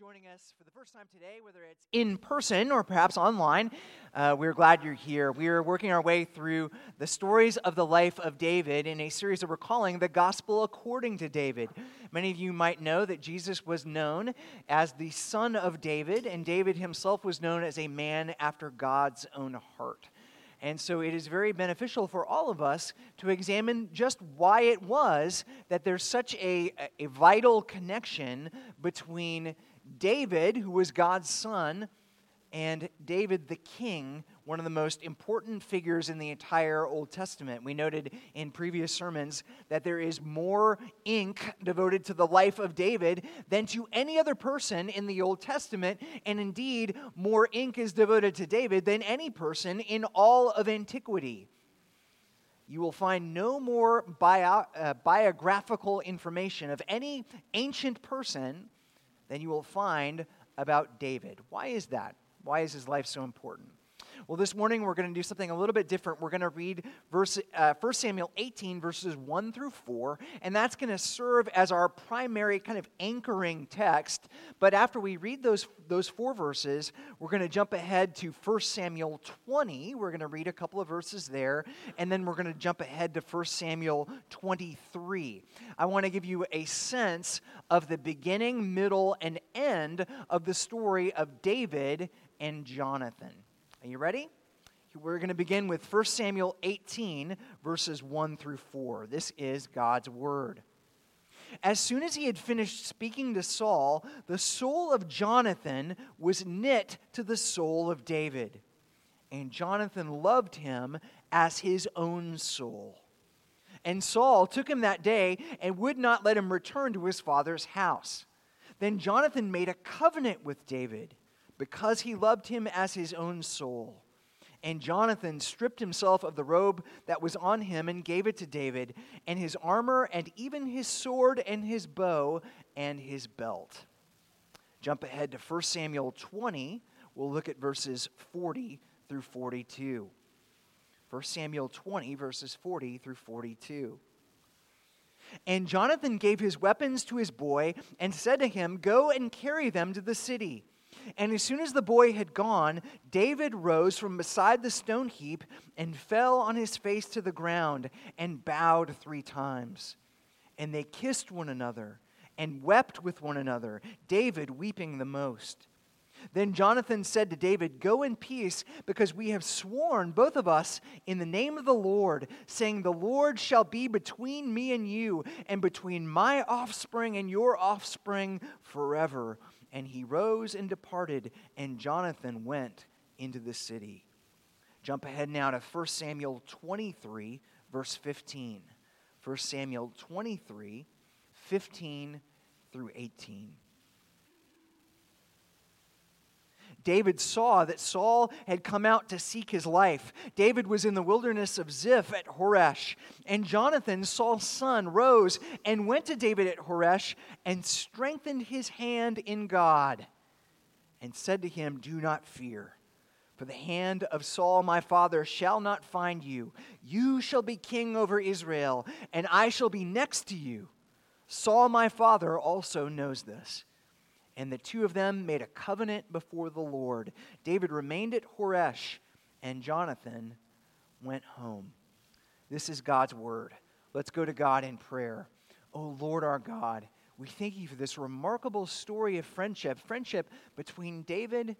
joining us for the first time today, whether it's in person or perhaps online, uh, we're glad you're here. We're working our way through the stories of the life of David in a series that we're calling the Gospel According to David. Many of you might know that Jesus was known as the son of David, and David himself was known as a man after God's own heart. And so it is very beneficial for all of us to examine just why it was that there's such a, a vital connection between David, who was God's son, and David the king, one of the most important figures in the entire Old Testament. We noted in previous sermons that there is more ink devoted to the life of David than to any other person in the Old Testament, and indeed, more ink is devoted to David than any person in all of antiquity. You will find no more bio, uh, biographical information of any ancient person than you will find about David. Why is that? Why is his life so important? Well, this morning we're going to do something a little bit different. We're going to read verse, uh, 1 Samuel 18, verses 1 through 4, and that's going to serve as our primary kind of anchoring text. But after we read those, those four verses, we're going to jump ahead to 1 Samuel 20. We're going to read a couple of verses there, and then we're going to jump ahead to 1 Samuel 23. I want to give you a sense of the beginning, middle, and end of the story of David and Jonathan. Are you ready? We're going to begin with 1 Samuel 18, verses 1 through 4. This is God's word. As soon as he had finished speaking to Saul, the soul of Jonathan was knit to the soul of David. And Jonathan loved him as his own soul. And Saul took him that day and would not let him return to his father's house. Then Jonathan made a covenant with David because he loved him as his own soul. And Jonathan stripped himself of the robe that was on him and gave it to David, and his armor, and even his sword, and his bow, and his belt. Jump ahead to 1 Samuel 20. We'll look at verses 40 through 42. 1 Samuel 20, verses 40 through 42. And Jonathan gave his weapons to his boy and said to him, Go and carry them to the city and as soon as the boy had gone, David rose from beside the stone heap and fell on his face to the ground and bowed three times. And they kissed one another and wept with one another, David weeping the most. Then Jonathan said to David, Go in peace, because we have sworn, both of us, in the name of the Lord, saying, The Lord shall be between me and you, and between my offspring and your offspring forever. And he rose and departed, and Jonathan went into the city. Jump ahead now to 1 Samuel 23, verse 15. 1 Samuel 23, 15 through 18. David saw that Saul had come out to seek his life. David was in the wilderness of Ziph at Horesh. And Jonathan, Saul's son, rose and went to David at Horesh and strengthened his hand in God and said to him, Do not fear. For the hand of Saul my father shall not find you. You shall be king over Israel, and I shall be next to you. Saul my father also knows this. And the two of them made a covenant before the Lord. David remained at Horesh, and Jonathan went home. This is God's word. Let's go to God in prayer. Oh Lord our God, we thank you for this remarkable story of friendship, friendship between David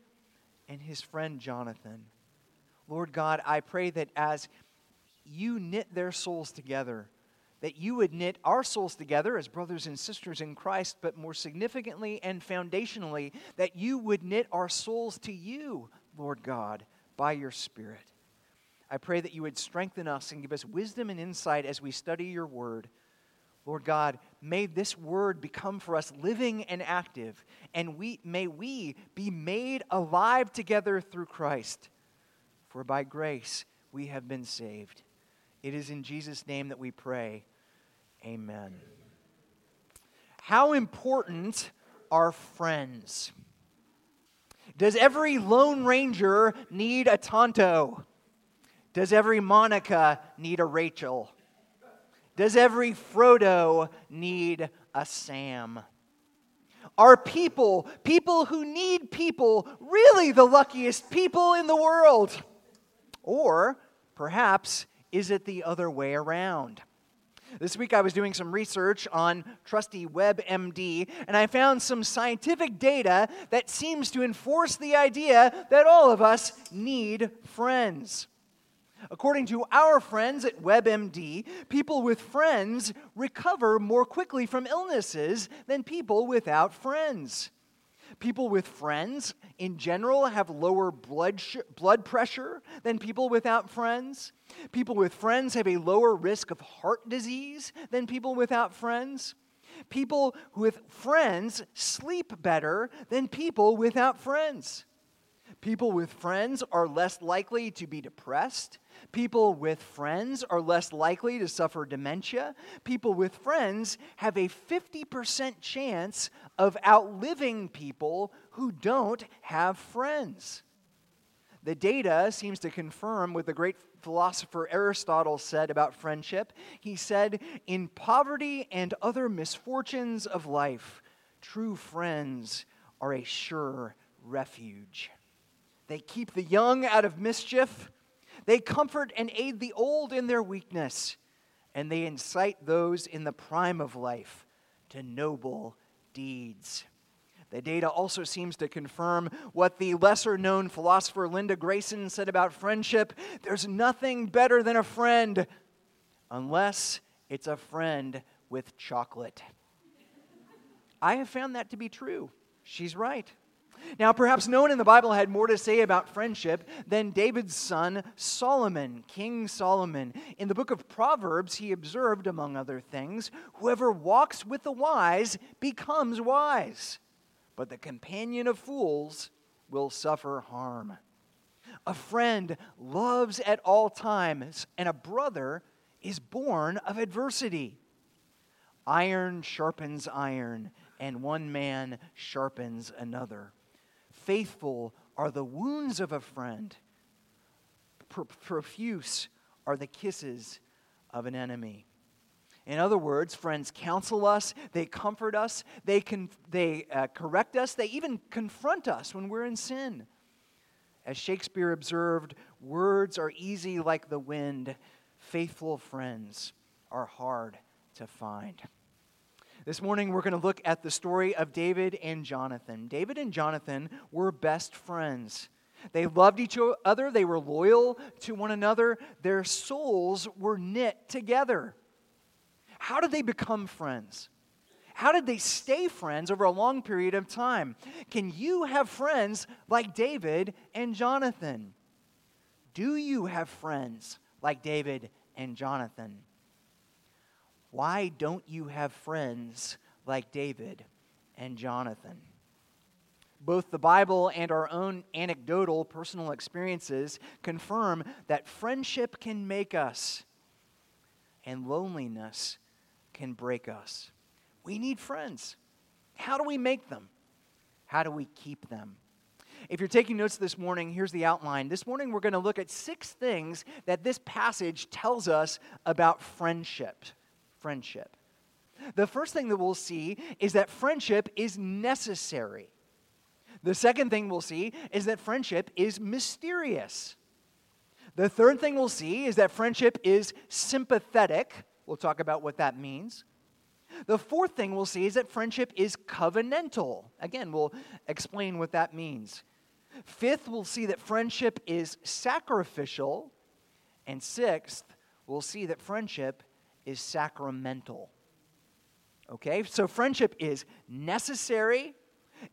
and his friend Jonathan. Lord God, I pray that as you knit their souls together, that you would knit our souls together as brothers and sisters in Christ, but more significantly and foundationally, that you would knit our souls to you, Lord God, by your Spirit. I pray that you would strengthen us and give us wisdom and insight as we study your word. Lord God, may this word become for us living and active, and we, may we be made alive together through Christ. For by grace we have been saved. It is in Jesus' name that we pray. Amen. How important are friends? Does every Lone Ranger need a Tonto? Does every Monica need a Rachel? Does every Frodo need a Sam? Are people, people who need people, really the luckiest people in the world? Or perhaps is it the other way around? This week I was doing some research on trusty WebMD, and I found some scientific data that seems to enforce the idea that all of us need friends. According to our friends at WebMD, people with friends recover more quickly from illnesses than people without friends. People with friends, in general, have lower blood, sh- blood pressure than people without friends. People with friends have a lower risk of heart disease than people without friends. People with friends sleep better than people without friends. People with friends are less likely to be depressed. People with friends are less likely to suffer dementia. People with friends have a 50% chance of outliving people who don't have friends. The data seems to confirm what the great philosopher Aristotle said about friendship. He said, In poverty and other misfortunes of life, true friends are a sure refuge. They keep the young out of mischief, they comfort and aid the old in their weakness, and they incite those in the prime of life to noble deeds. The data also seems to confirm what the lesser known philosopher Linda Grayson said about friendship there's nothing better than a friend unless it's a friend with chocolate. I have found that to be true. She's right. Now, perhaps no one in the Bible had more to say about friendship than David's son Solomon, King Solomon. In the book of Proverbs, he observed, among other things, whoever walks with the wise becomes wise, but the companion of fools will suffer harm. A friend loves at all times, and a brother is born of adversity. Iron sharpens iron, and one man sharpens another. Faithful are the wounds of a friend, profuse are the kisses of an enemy. In other words, friends counsel us, they comfort us, they, con- they uh, correct us, they even confront us when we're in sin. As Shakespeare observed, words are easy like the wind, faithful friends are hard to find. This morning, we're going to look at the story of David and Jonathan. David and Jonathan were best friends. They loved each other, they were loyal to one another, their souls were knit together. How did they become friends? How did they stay friends over a long period of time? Can you have friends like David and Jonathan? Do you have friends like David and Jonathan? Why don't you have friends like David and Jonathan? Both the Bible and our own anecdotal personal experiences confirm that friendship can make us and loneliness can break us. We need friends. How do we make them? How do we keep them? If you're taking notes this morning, here's the outline. This morning, we're going to look at six things that this passage tells us about friendship friendship. The first thing that we'll see is that friendship is necessary. The second thing we'll see is that friendship is mysterious. The third thing we'll see is that friendship is sympathetic. We'll talk about what that means. The fourth thing we'll see is that friendship is covenantal. Again, we'll explain what that means. Fifth, we'll see that friendship is sacrificial. And sixth, we'll see that friendship is sacramental. Okay? So friendship is necessary,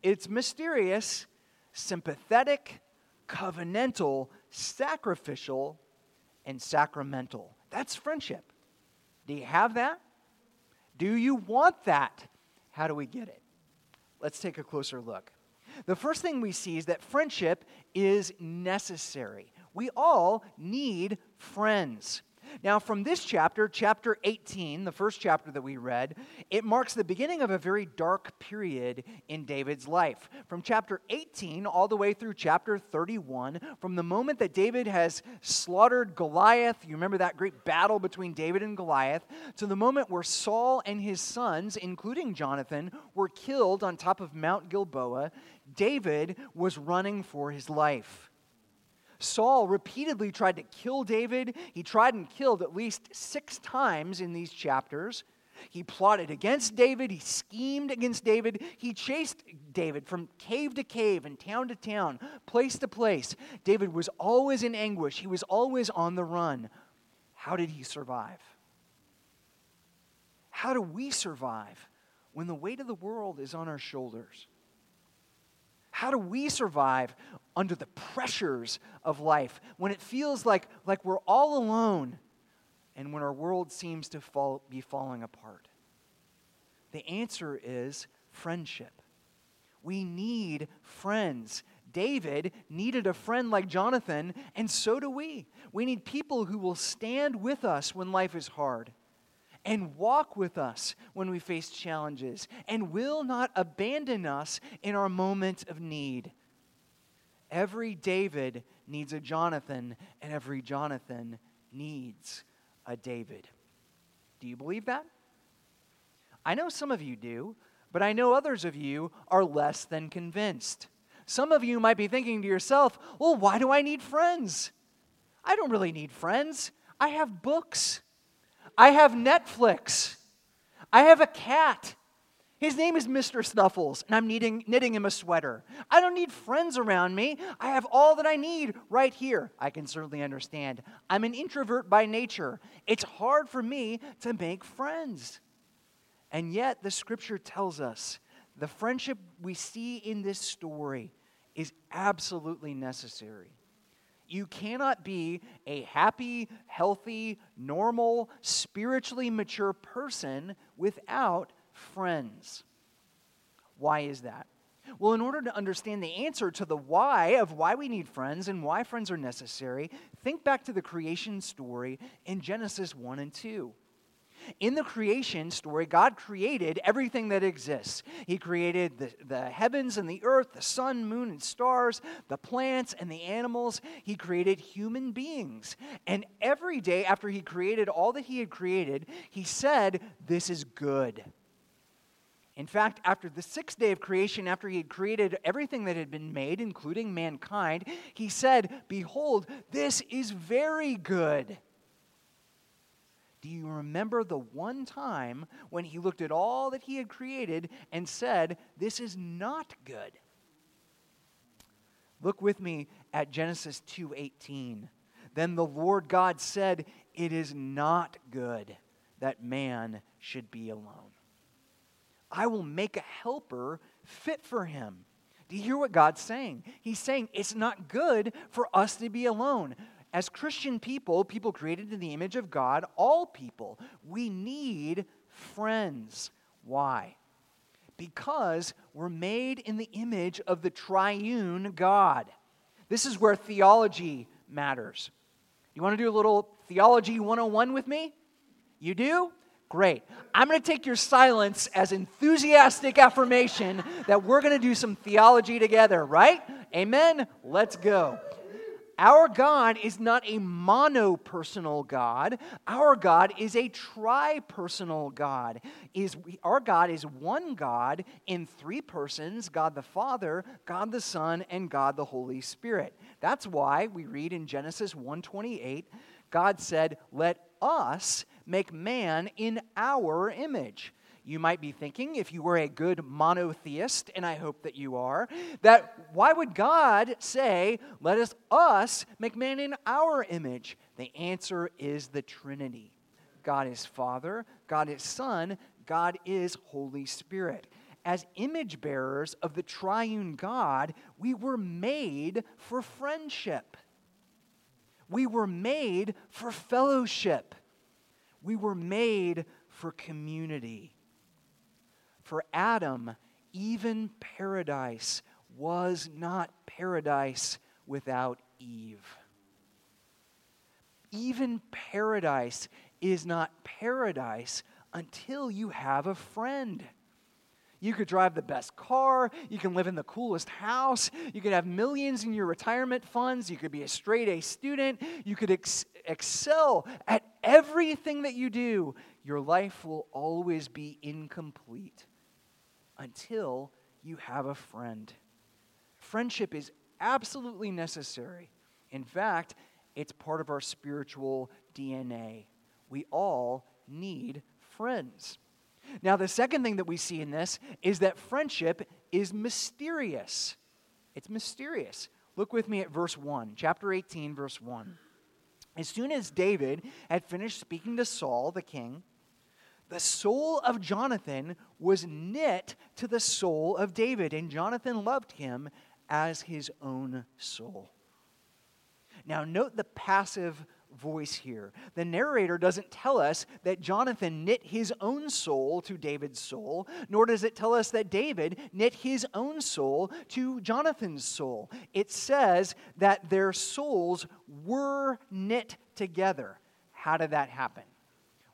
it's mysterious, sympathetic, covenantal, sacrificial, and sacramental. That's friendship. Do you have that? Do you want that? How do we get it? Let's take a closer look. The first thing we see is that friendship is necessary. We all need friends. Now, from this chapter, chapter 18, the first chapter that we read, it marks the beginning of a very dark period in David's life. From chapter 18 all the way through chapter 31, from the moment that David has slaughtered Goliath, you remember that great battle between David and Goliath, to the moment where Saul and his sons, including Jonathan, were killed on top of Mount Gilboa, David was running for his life. Saul repeatedly tried to kill David. He tried and killed at least six times in these chapters. He plotted against David. He schemed against David. He chased David from cave to cave and town to town, place to place. David was always in anguish. He was always on the run. How did he survive? How do we survive when the weight of the world is on our shoulders? How do we survive under the pressures of life when it feels like, like we're all alone and when our world seems to fall, be falling apart? The answer is friendship. We need friends. David needed a friend like Jonathan, and so do we. We need people who will stand with us when life is hard and walk with us when we face challenges and will not abandon us in our moment of need. Every David needs a Jonathan, and every Jonathan needs a David. Do you believe that? I know some of you do, but I know others of you are less than convinced. Some of you might be thinking to yourself, well, why do I need friends? I don't really need friends. I have books. I have Netflix. I have a cat. His name is Mr. Snuffles, and I'm knitting, knitting him a sweater. I don't need friends around me. I have all that I need right here. I can certainly understand. I'm an introvert by nature. It's hard for me to make friends. And yet, the scripture tells us the friendship we see in this story is absolutely necessary. You cannot be a happy, healthy, normal, spiritually mature person without friends. Why is that? Well, in order to understand the answer to the why of why we need friends and why friends are necessary, think back to the creation story in Genesis 1 and 2. In the creation story, God created everything that exists. He created the, the heavens and the earth, the sun, moon, and stars, the plants and the animals. He created human beings. And every day after He created all that He had created, He said, This is good. In fact, after the sixth day of creation, after he had created everything that had been made, including mankind, he said, Behold, this is very good. Do you remember the one time when he looked at all that he had created and said, This is not good? Look with me at Genesis 2:18. Then the Lord God said, "It is not good that man should be alone. I will make a helper fit for him." Do you hear what God's saying? He's saying it's not good for us to be alone. As Christian people, people created in the image of God, all people, we need friends. Why? Because we're made in the image of the triune God. This is where theology matters. You want to do a little theology 101 with me? You do? Great. I'm going to take your silence as enthusiastic affirmation that we're going to do some theology together, right? Amen? Let's go. Our God is not a mono-personal God. Our God is a tri-personal God. Is our God is one God in three persons, God the Father, God the Son, and God the Holy Spirit. That's why we read in Genesis 1:28, God said, "Let us make man in our image." You might be thinking, if you were a good monotheist, and I hope that you are, that why would God say, Let us, us make man in our image? The answer is the Trinity God is Father, God is Son, God is Holy Spirit. As image bearers of the triune God, we were made for friendship. We were made for fellowship. We were made for community. For Adam, even paradise was not paradise without Eve. even paradise is not paradise until you have a friend. You could drive the best car. You can live in the coolest house. You could have millions in your retirement funds. You could be a straight A student. You could ex- excel at everything that you do. Your life will always be incomplete until you have a friend. Friendship is absolutely necessary. In fact, it's part of our spiritual DNA. We all need friends. Now, the second thing that we see in this is that friendship is mysterious. It's mysterious. Look with me at verse 1, chapter 18, verse 1. As soon as David had finished speaking to Saul, the king, the soul of Jonathan was knit to the soul of David, and Jonathan loved him as his own soul. Now, note the passive voice here. The narrator doesn't tell us that Jonathan knit his own soul to David's soul, nor does it tell us that David knit his own soul to Jonathan's soul. It says that their souls were knit together. How did that happen?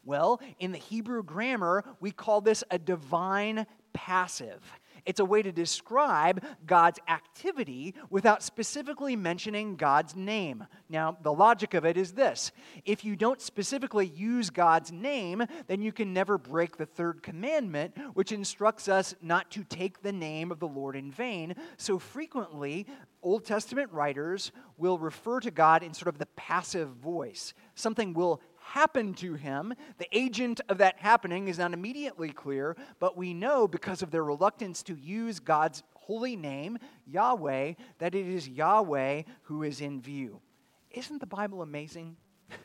Well, in the Hebrew grammar, we call this a divine passive. It's a way to describe God's activity without specifically mentioning God's name. Now, the logic of it is this if you don't specifically use God's name, then you can never break the third commandment, which instructs us not to take the name of the Lord in vain. So frequently, Old Testament writers will refer to God in sort of the passive voice. Something will happened to him. The agent of that happening is not immediately clear, but we know because of their reluctance to use God's holy name, Yahweh, that it is Yahweh who is in view. Isn't the Bible amazing?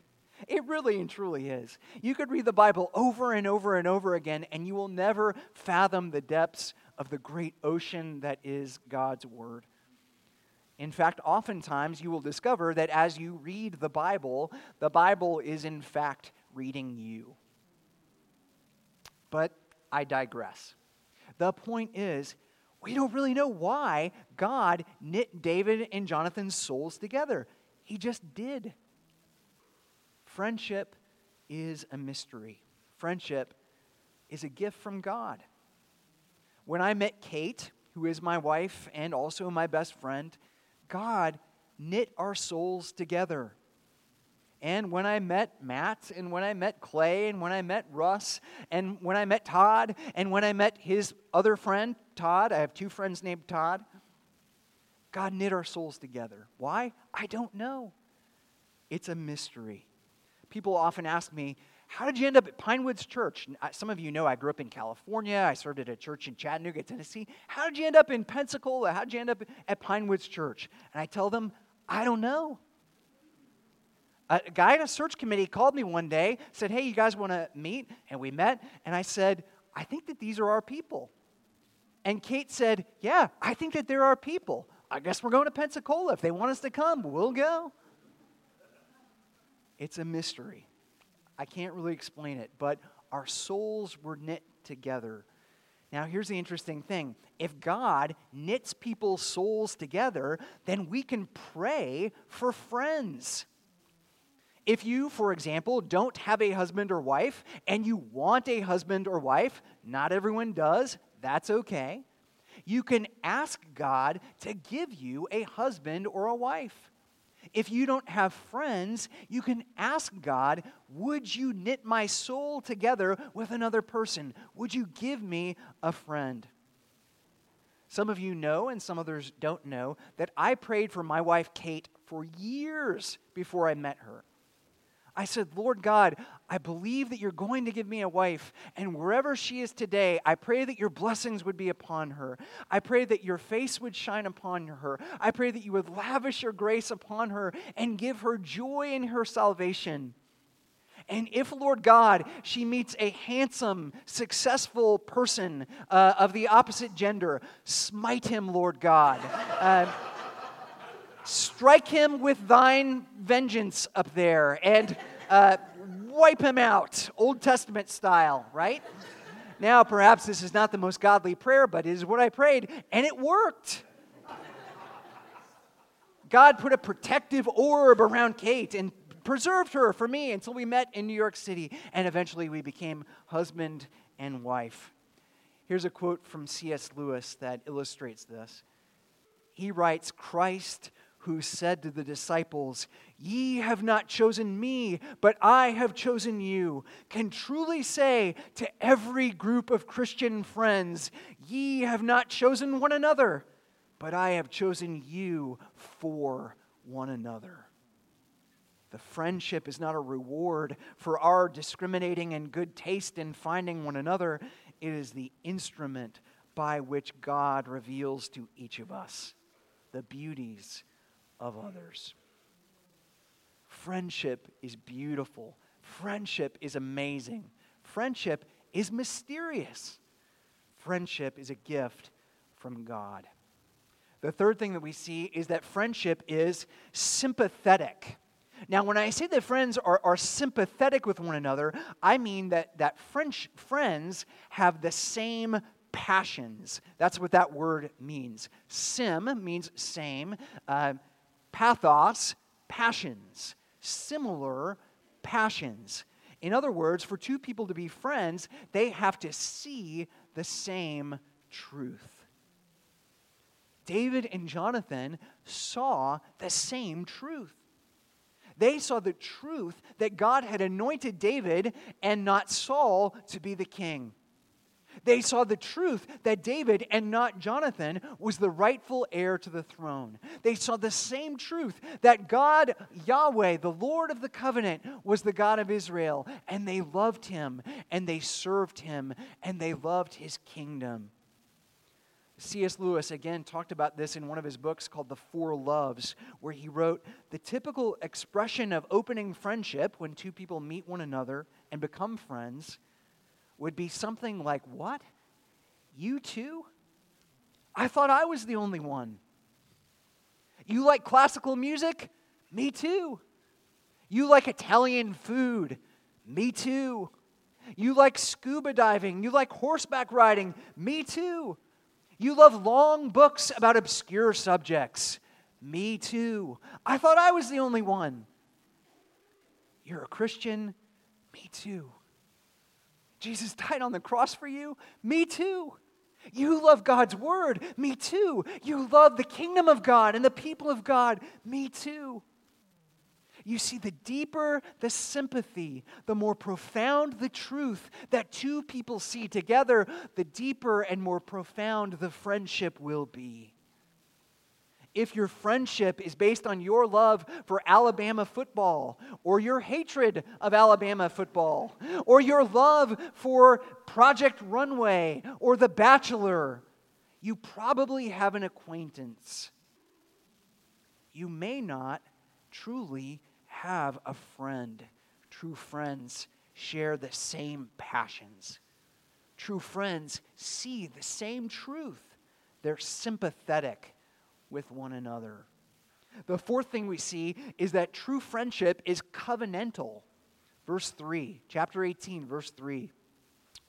It really and truly is. You could read the Bible over and over and over again, and you will never fathom the depths of the great ocean that is God's Word. In fact, oftentimes you will discover that as you read the Bible, the Bible is in fact reading you. But I digress. The point is, we don't really know why God knit David and Jonathan's souls together. He just did. Friendship is a mystery. Friendship is a gift from God. When I met Kate, who is my wife and also my best friend, God knit our souls together. And when I met Matt, and when I met Clay, and when I met Russ, and when I met Todd, and when I met his other friend, Todd, I have two friends named Todd, God knit our souls together. Why? I don't know. It's a mystery. People often ask me, how did you end up at Pinewoods Church? Some of you know I grew up in California. I served at a church in Chattanooga, Tennessee. How did you end up in Pensacola? How did you end up at Pinewoods Church? And I tell them, I don't know. A guy in a search committee called me one day, said, Hey, you guys want to meet? And we met. And I said, I think that these are our people. And Kate said, Yeah, I think that they're our people. I guess we're going to Pensacola. If they want us to come, we'll go. It's a mystery. I can't really explain it, but our souls were knit together. Now, here's the interesting thing if God knits people's souls together, then we can pray for friends. If you, for example, don't have a husband or wife and you want a husband or wife, not everyone does, that's okay. You can ask God to give you a husband or a wife. If you don't have friends, you can ask God, Would you knit my soul together with another person? Would you give me a friend? Some of you know, and some others don't know, that I prayed for my wife Kate for years before I met her. I said, Lord God, I believe that you're going to give me a wife, and wherever she is today, I pray that your blessings would be upon her. I pray that your face would shine upon her. I pray that you would lavish your grace upon her and give her joy in her salvation. And if, Lord God, she meets a handsome, successful person uh, of the opposite gender, smite him, Lord God. Uh, strike him with thine vengeance up there and uh, wipe him out, Old Testament style, right? Now, perhaps this is not the most godly prayer, but it is what I prayed, and it worked. God put a protective orb around Kate and preserved her for me until we met in New York City, and eventually we became husband and wife. Here's a quote from C.S. Lewis that illustrates this. He writes Christ, who said to the disciples, Ye have not chosen me, but I have chosen you, can truly say to every group of Christian friends, Ye have not chosen one another, but I have chosen you for one another. The friendship is not a reward for our discriminating and good taste in finding one another. It is the instrument by which God reveals to each of us the beauties of others. Friendship is beautiful. Friendship is amazing. Friendship is mysterious. Friendship is a gift from God. The third thing that we see is that friendship is sympathetic. Now, when I say that friends are, are sympathetic with one another, I mean that, that French friends have the same passions. That's what that word means. Sim means same, uh, pathos, passions, similar passions. In other words, for two people to be friends, they have to see the same truth. David and Jonathan saw the same truth. They saw the truth that God had anointed David and not Saul to be the king. They saw the truth that David and not Jonathan was the rightful heir to the throne. They saw the same truth that God, Yahweh, the Lord of the covenant, was the God of Israel. And they loved him and they served him and they loved his kingdom. C.S. Lewis again talked about this in one of his books called The Four Loves, where he wrote The typical expression of opening friendship when two people meet one another and become friends would be something like, What? You too? I thought I was the only one. You like classical music? Me too. You like Italian food? Me too. You like scuba diving? You like horseback riding? Me too. You love long books about obscure subjects. Me too. I thought I was the only one. You're a Christian? Me too. Jesus died on the cross for you? Me too. You love God's word? Me too. You love the kingdom of God and the people of God? Me too. You see, the deeper the sympathy, the more profound the truth that two people see together, the deeper and more profound the friendship will be. If your friendship is based on your love for Alabama football, or your hatred of Alabama football, or your love for Project Runway or The Bachelor, you probably have an acquaintance. You may not truly have a friend. True friends share the same passions. True friends see the same truth. They're sympathetic with one another. The fourth thing we see is that true friendship is covenantal. Verse 3, chapter 18, verse 3.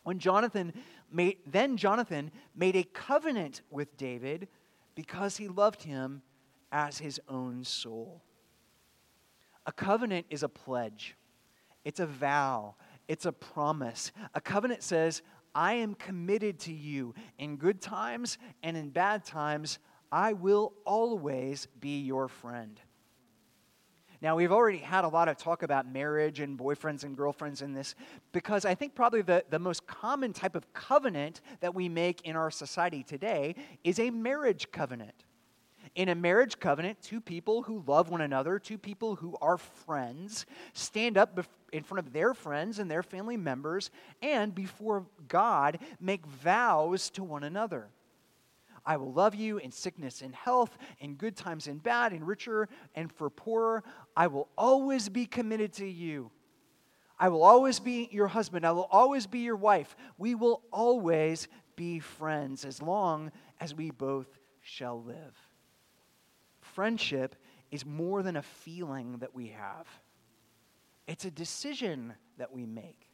When Jonathan made, then Jonathan made a covenant with David because he loved him as his own soul. A covenant is a pledge, it's a vow, it's a promise. A covenant says, I am committed to you in good times and in bad times. I will always be your friend. Now, we've already had a lot of talk about marriage and boyfriends and girlfriends in this because I think probably the, the most common type of covenant that we make in our society today is a marriage covenant. In a marriage covenant, two people who love one another, two people who are friends, stand up in front of their friends and their family members and before God make vows to one another. I will love you in sickness and health, in good times and bad, in richer and for poorer. I will always be committed to you. I will always be your husband. I will always be your wife. We will always be friends as long as we both shall live friendship is more than a feeling that we have, it's a decision that we make.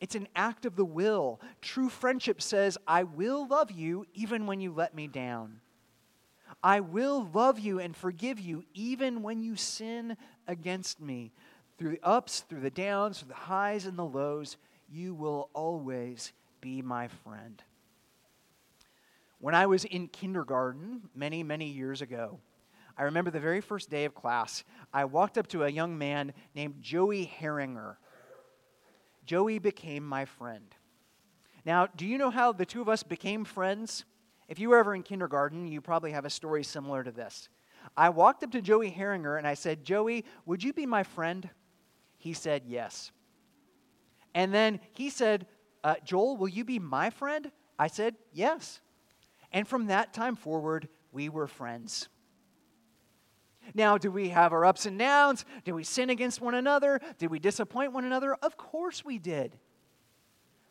It's an act of the will. True friendship says, I will love you even when you let me down. I will love you and forgive you even when you sin against me. Through the ups, through the downs, through the highs and the lows, you will always be my friend. When I was in kindergarten many, many years ago, I remember the very first day of class, I walked up to a young man named Joey Herringer. Joey became my friend. Now, do you know how the two of us became friends? If you were ever in kindergarten, you probably have a story similar to this. I walked up to Joey Herringer and I said, Joey, would you be my friend? He said, yes. And then he said, uh, Joel, will you be my friend? I said, yes. And from that time forward, we were friends. Now, do we have our ups and downs? Did we sin against one another? Did we disappoint one another? Of course we did.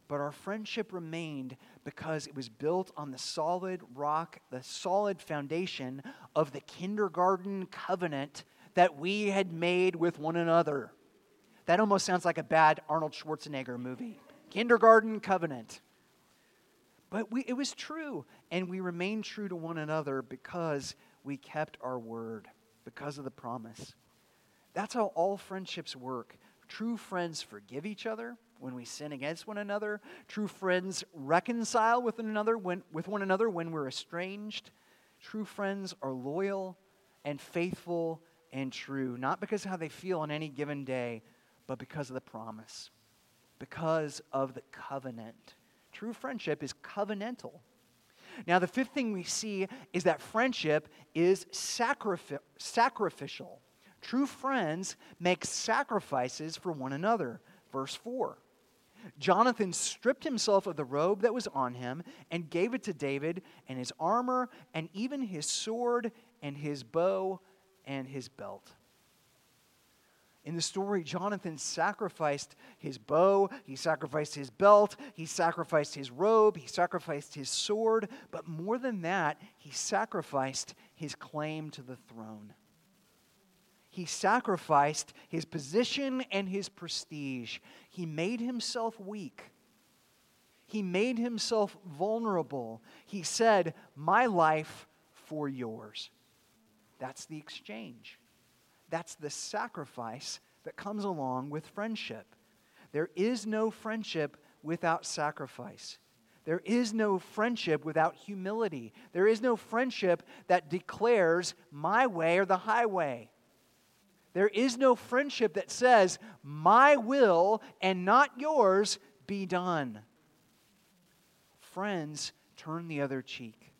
But our friendship remained because it was built on the solid rock, the solid foundation of the kindergarten covenant that we had made with one another. That almost sounds like a bad Arnold Schwarzenegger movie. Kindergarten covenant. But we, it was true, and we remained true to one another because we kept our word because of the promise. That's how all friendships work. True friends forgive each other when we sin against one another. True friends reconcile with one another when, with one another when we're estranged. True friends are loyal and faithful and true, not because of how they feel on any given day, but because of the promise, because of the covenant. True friendship is covenantal. Now, the fifth thing we see is that friendship is sacrifi- sacrificial. True friends make sacrifices for one another. Verse 4. Jonathan stripped himself of the robe that was on him and gave it to David, and his armor, and even his sword, and his bow, and his belt. In the story, Jonathan sacrificed his bow, he sacrificed his belt, he sacrificed his robe, he sacrificed his sword, but more than that, he sacrificed his claim to the throne. He sacrificed his position and his prestige. He made himself weak. He made himself vulnerable. He said, My life for yours. That's the exchange. That's the sacrifice that comes along with friendship. There is no friendship without sacrifice. There is no friendship without humility. There is no friendship that declares my way or the highway. There is no friendship that says, my will and not yours be done. Friends turn the other cheek.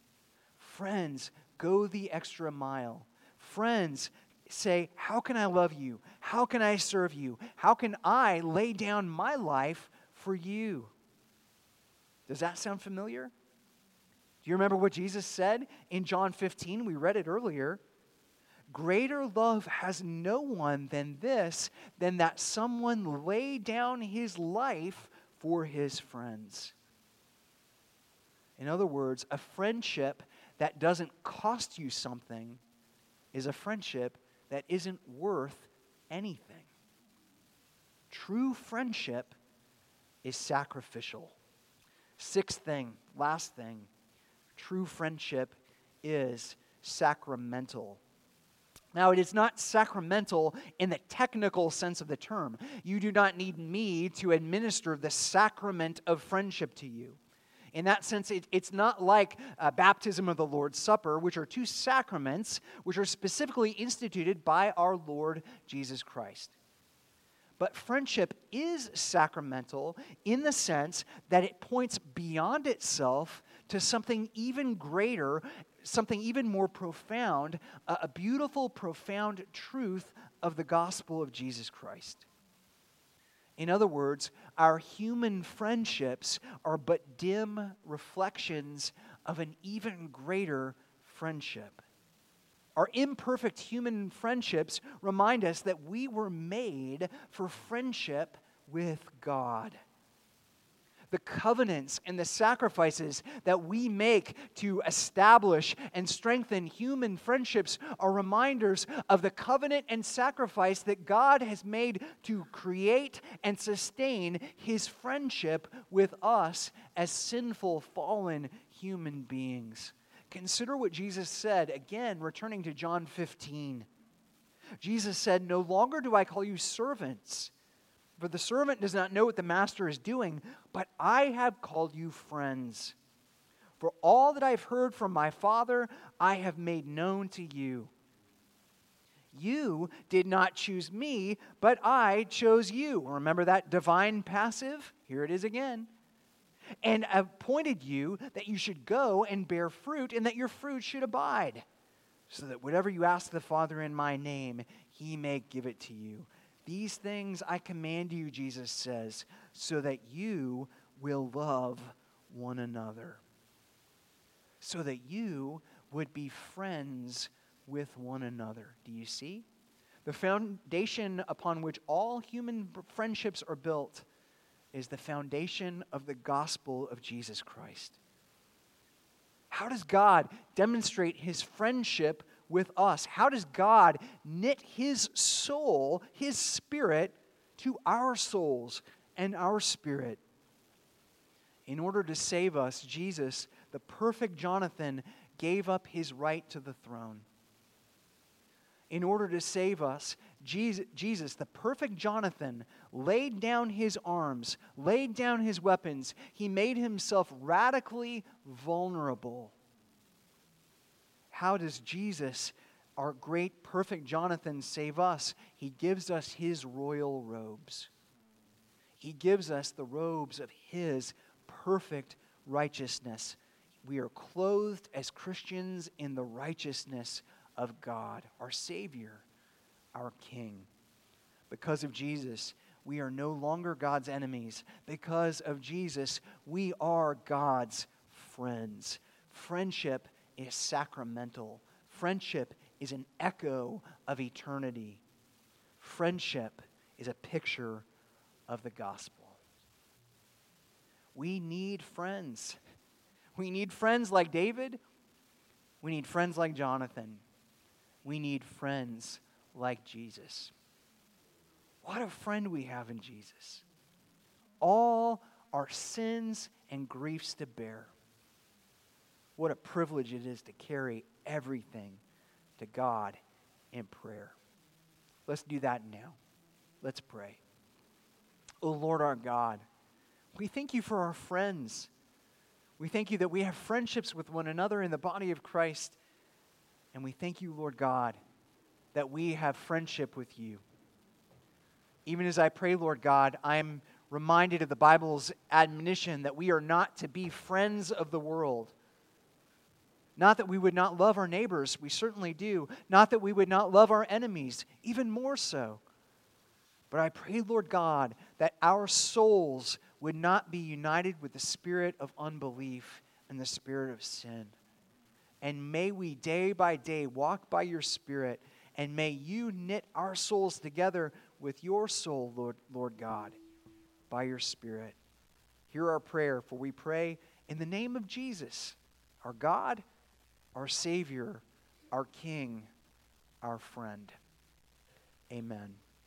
Friends go the extra mile. Friends say, How can I love you? How can I serve you? How can I lay down my life for you? Does that sound familiar? Do you remember what Jesus said in John 15? We read it earlier. Greater love has no one than this, than that someone lay down his life for his friends. In other words, a friendship that doesn't cost you something is a friendship that isn't worth anything. True friendship is sacrificial. Sixth thing, last thing, true friendship is sacramental. Now, it is not sacramental in the technical sense of the term. You do not need me to administer the sacrament of friendship to you. In that sense, it, it's not like baptism or the Lord's Supper, which are two sacraments which are specifically instituted by our Lord Jesus Christ. But friendship is sacramental in the sense that it points beyond itself to something even greater, something even more profound, a beautiful, profound truth of the gospel of Jesus Christ. In other words, our human friendships are but dim reflections of an even greater friendship. Our imperfect human friendships remind us that we were made for friendship with God the covenants and the sacrifices that we make to establish and strengthen human friendships are reminders of the covenant and sacrifice that God has made to create and sustain his friendship with us as sinful, fallen human beings. Consider what Jesus said, again, returning to John 15. Jesus said, No longer do I call you servants, for the servant does not know what the master is doing, but I have called you friends. For all that I've heard from my Father, I have made known to you. You did not choose me, but I chose you. Remember that divine passive? Here it is again. And appointed you that you should go and bear fruit, and that your fruit should abide so that whatever you ask the Father in my name, he may give it to you. These things I command you, Jesus says, so that you will love one another. So that you would be friends with one another. Do you see? The foundation upon which all human friendships are built is the foundation of the gospel of Jesus Christ. How does God demonstrate his friendship with us? How does God knit his soul, his spirit, to our souls and our spirit? In order to save us, Jesus, the perfect Jonathan, gave up his right to the throne. In order to save us, Jesus, the perfect Jonathan, laid down his arms, laid down his weapons. He made himself radically vulnerable. How does Jesus, our great, perfect Jonathan, save us? He gives us his royal robes. He gives us the robes of his perfect righteousness. We are clothed as Christians in the righteousness of God, our Savior our King. Because of Jesus, we are no longer God's enemies. Because of Jesus, we are God's friends. Friendship is sacramental, friendship is an echo of eternity. Friendship is a picture of the gospel. We need friends. We need friends like David. We need friends like Jonathan. We need friends like Jesus. What a friend we have in Jesus. All our sins and griefs to bear. What a privilege it is to carry everything to God in prayer. Let's do that now. Let's pray. O oh Lord our God, we thank you for our friends. We thank you that we have friendships with one another in the body of Christ. And we thank you, Lord God, that we have friendship with you. Even as I pray, Lord God, I'm reminded of the Bible's admonition that we are not to be friends of the world. Not that we would not love our neighbors, we certainly do. Not that we would not love our enemies, even more so. But I pray, Lord God, that our souls would not be united with the spirit of unbelief and the spirit of sin. And may we day by day walk by your spirit and may you knit our souls together with your soul, Lord, Lord God, by your Spirit. Hear our prayer, for we pray in the name of Jesus, our God, our Savior, our King, our friend. Amen.